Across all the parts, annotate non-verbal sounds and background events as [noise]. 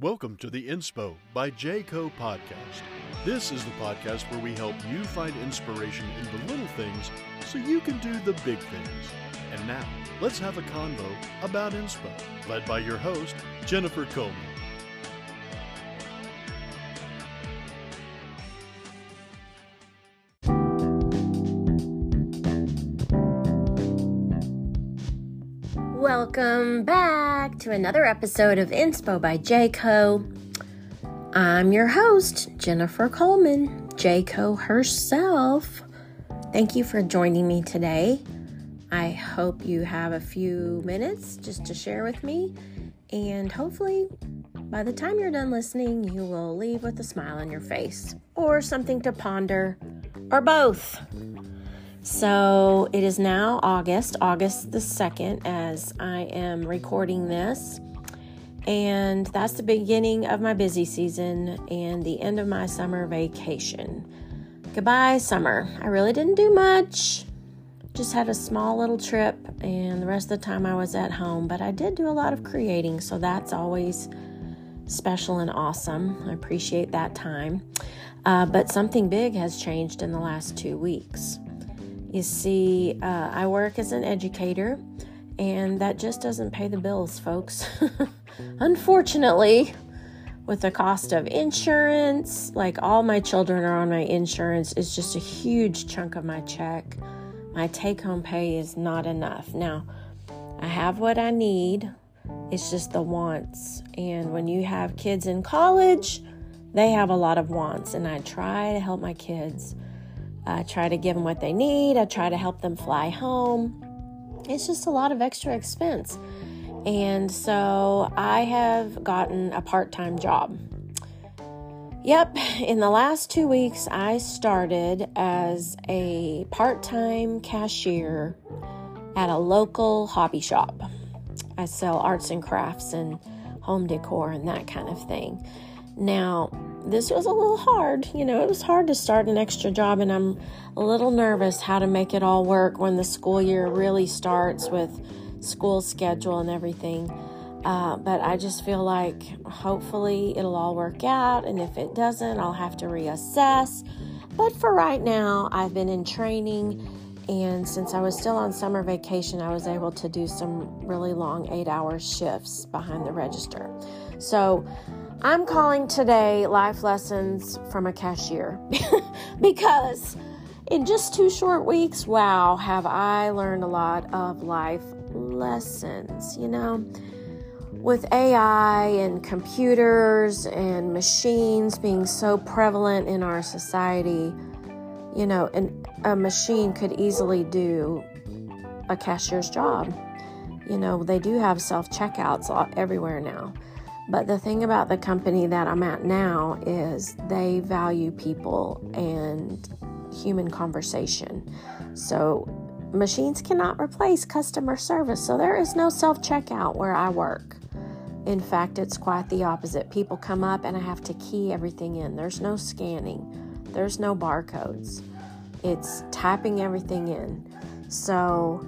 Welcome to the Inspo by Jayco podcast. This is the podcast where we help you find inspiration in the little things so you can do the big things. And now, let's have a convo about Inspo, led by your host, Jennifer Coleman. Welcome back to another episode of Inspo by Jayco. I'm your host, Jennifer Coleman, Jayco herself. Thank you for joining me today. I hope you have a few minutes just to share with me, and hopefully, by the time you're done listening, you will leave with a smile on your face or something to ponder, or both. So it is now August, August the 2nd, as I am recording this. And that's the beginning of my busy season and the end of my summer vacation. Goodbye, summer. I really didn't do much. Just had a small little trip, and the rest of the time I was at home. But I did do a lot of creating, so that's always special and awesome. I appreciate that time. Uh, but something big has changed in the last two weeks. You see, uh, I work as an educator, and that just doesn't pay the bills, folks. [laughs] Unfortunately, with the cost of insurance, like all my children are on my insurance, is just a huge chunk of my check. My take home pay is not enough. Now, I have what I need, it's just the wants. And when you have kids in college, they have a lot of wants, and I try to help my kids I try to give them what they need. I try to help them fly home. It's just a lot of extra expense. And so I have gotten a part time job. Yep, in the last two weeks, I started as a part time cashier at a local hobby shop. I sell arts and crafts and home decor and that kind of thing. Now, this was a little hard. You know, it was hard to start an extra job, and I'm a little nervous how to make it all work when the school year really starts with school schedule and everything. Uh, but I just feel like hopefully it'll all work out, and if it doesn't, I'll have to reassess. But for right now, I've been in training, and since I was still on summer vacation, I was able to do some really long eight hour shifts behind the register. So I'm calling today Life Lessons from a Cashier [laughs] because in just two short weeks, wow, have I learned a lot of life lessons, you know? With AI and computers and machines being so prevalent in our society, you know, and a machine could easily do a cashier's job. You know, they do have self checkouts everywhere now. But the thing about the company that I'm at now is they value people and human conversation. So machines cannot replace customer service. So there is no self checkout where I work. In fact, it's quite the opposite. People come up and I have to key everything in. There's no scanning, there's no barcodes. It's typing everything in. So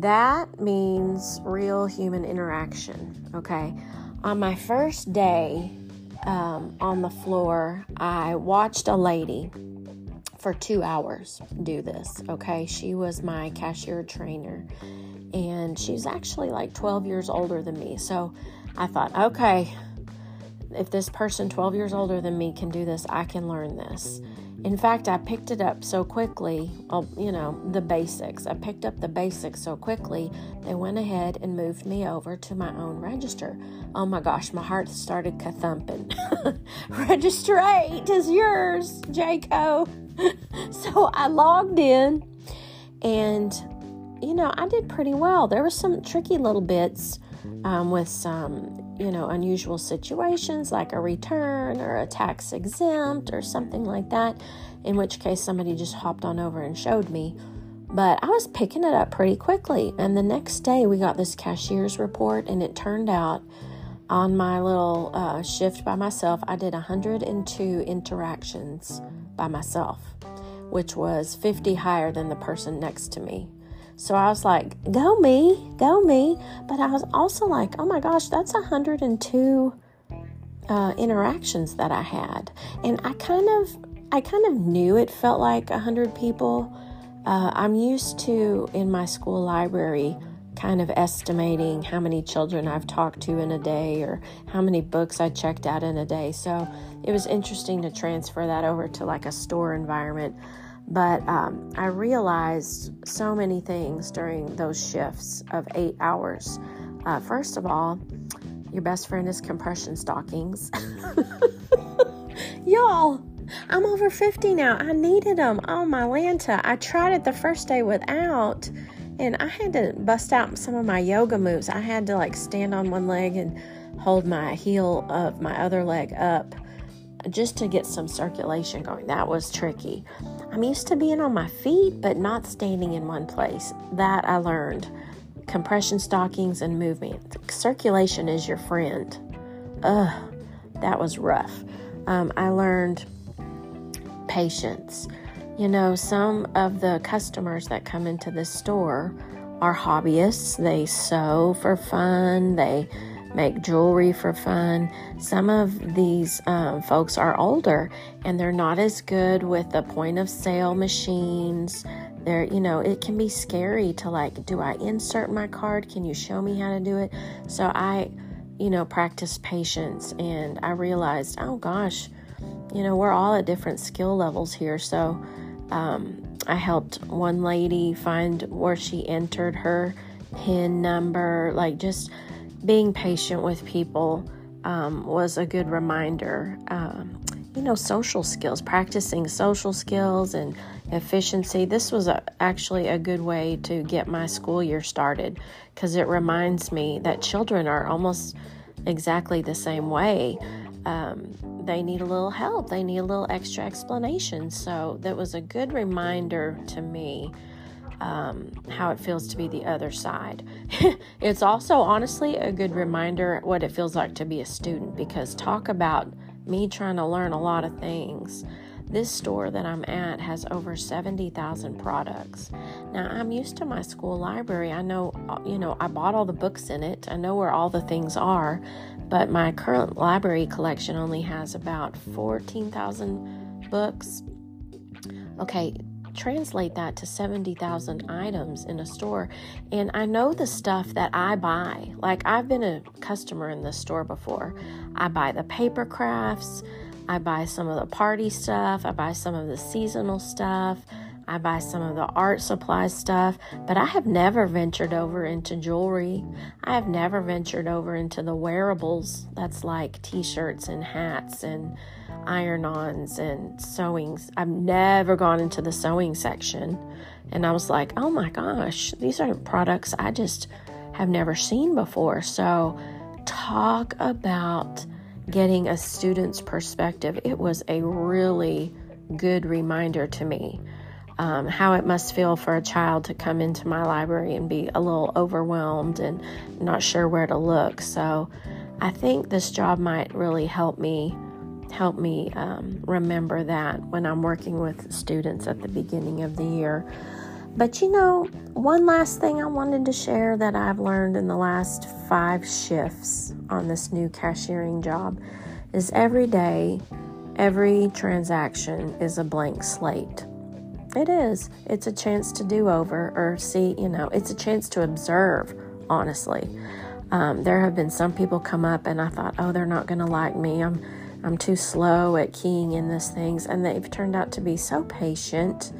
that means real human interaction, okay? On my first day um, on the floor, I watched a lady for two hours do this. Okay, she was my cashier trainer, and she's actually like 12 years older than me. So I thought, okay, if this person 12 years older than me can do this, I can learn this. In fact, I picked it up so quickly, you know, the basics. I picked up the basics so quickly, they went ahead and moved me over to my own register. Oh my gosh, my heart started thumping. [laughs] register 8 is yours, Jayco. [laughs] so I logged in and, you know, I did pretty well. There were some tricky little bits um, with some you know, unusual situations like a return or a tax exempt or something like that, in which case somebody just hopped on over and showed me. But I was picking it up pretty quickly. And the next day we got this cashier's report, and it turned out on my little uh, shift by myself, I did 102 interactions by myself, which was 50 higher than the person next to me. So I was like, go me, go me. But I was also like, oh my gosh, that's 102 uh, interactions that I had, and I kind of I kind of knew it felt like a hundred people. Uh, I'm used to in my school library kind of estimating how many children I've talked to in a day or how many books I checked out in a day. So it was interesting to transfer that over to like a store environment. But um, I realized so many things during those shifts of eight hours. Uh, first of all, your best friend is compression stockings. [laughs] Y'all, I'm over 50 now. I needed them on my Lanta. I tried it the first day without and I had to bust out some of my yoga moves. I had to like stand on one leg and hold my heel of my other leg up just to get some circulation going. That was tricky. I'm used to being on my feet, but not standing in one place. That I learned. Compression stockings and movement. Circulation is your friend. Ugh, that was rough. Um, I learned patience. You know, some of the customers that come into the store are hobbyists. They sew for fun, they make jewelry for fun. Some of these um, folks are older and they're not as good with the point of sale machines. There, you know, it can be scary to like, do I insert my card? Can you show me how to do it? So I, you know, practice patience and I realized, oh gosh, you know, we're all at different skill levels here. So, um, I helped one lady find where she entered her PIN number. Like just being patient with people um, was a good reminder. Um, you know, social skills, practicing social skills and efficiency. This was a, actually a good way to get my school year started because it reminds me that children are almost exactly the same way um, they need a little help, they need a little extra explanation. So that was a good reminder to me um, how it feels to be the other side. [laughs] it's also honestly a good reminder what it feels like to be a student because talk about me trying to learn a lot of things. This store that I'm at has over 70,000 products. Now, I'm used to my school library. I know, you know, I bought all the books in it. I know where all the things are, but my current library collection only has about 14,000 books. Okay, translate that to 70,000 items in a store. And I know the stuff that I buy. Like, I've been a customer in this store before. I buy the paper crafts, I buy some of the party stuff, I buy some of the seasonal stuff. I buy some of the art supply stuff, but I have never ventured over into jewelry. I have never ventured over into the wearables that's like t shirts and hats and iron ons and sewings. I've never gone into the sewing section. And I was like, oh my gosh, these are products I just have never seen before. So, talk about getting a student's perspective. It was a really good reminder to me um, how it must feel for a child to come into my library and be a little overwhelmed and not sure where to look. So I think this job might really help me help me um, remember that when I'm working with students at the beginning of the year. But you know, one last thing I wanted to share that I've learned in the last five shifts on this new cashiering job is every day, every transaction is a blank slate. It is. It's a chance to do over or see, you know, it's a chance to observe, honestly. Um, there have been some people come up and I thought, oh, they're not going to like me. I'm, I'm too slow at keying in these things. And they've turned out to be so patient.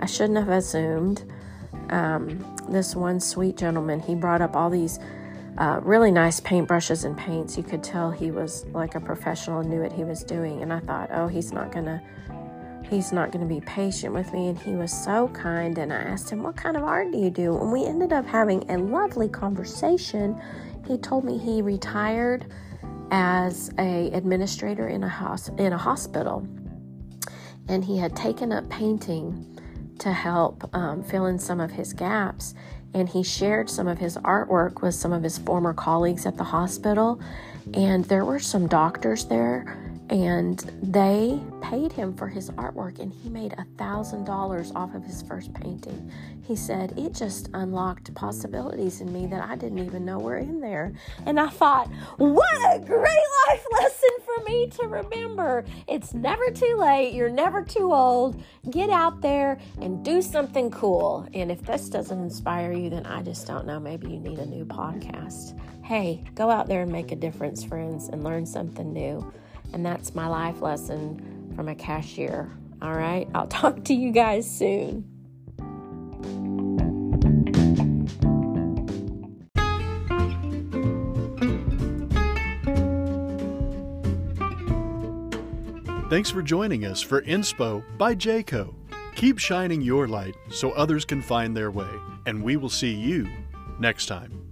I shouldn't have assumed. Um, this one sweet gentleman, he brought up all these uh, really nice paintbrushes and paints. You could tell he was like a professional and knew what he was doing. And I thought, oh, he's not going to he's not going to be patient with me. And he was so kind. And I asked him, What kind of art do you do? And we ended up having a lovely conversation. He told me he retired as a administrator in a in a hospital, and he had taken up painting to help um, fill in some of his gaps. And he shared some of his artwork with some of his former colleagues at the hospital. And there were some doctors there and they paid him for his artwork and he made a thousand dollars off of his first painting he said it just unlocked possibilities in me that i didn't even know were in there and i thought what a great life lesson for me to remember it's never too late. You're never too old. Get out there and do something cool. And if this doesn't inspire you, then I just don't know. Maybe you need a new podcast. Hey, go out there and make a difference, friends, and learn something new. And that's my life lesson from a cashier. All right, I'll [laughs] talk to you guys soon. Thanks for joining us for Inspo by Jayco. Keep shining your light so others can find their way, and we will see you next time.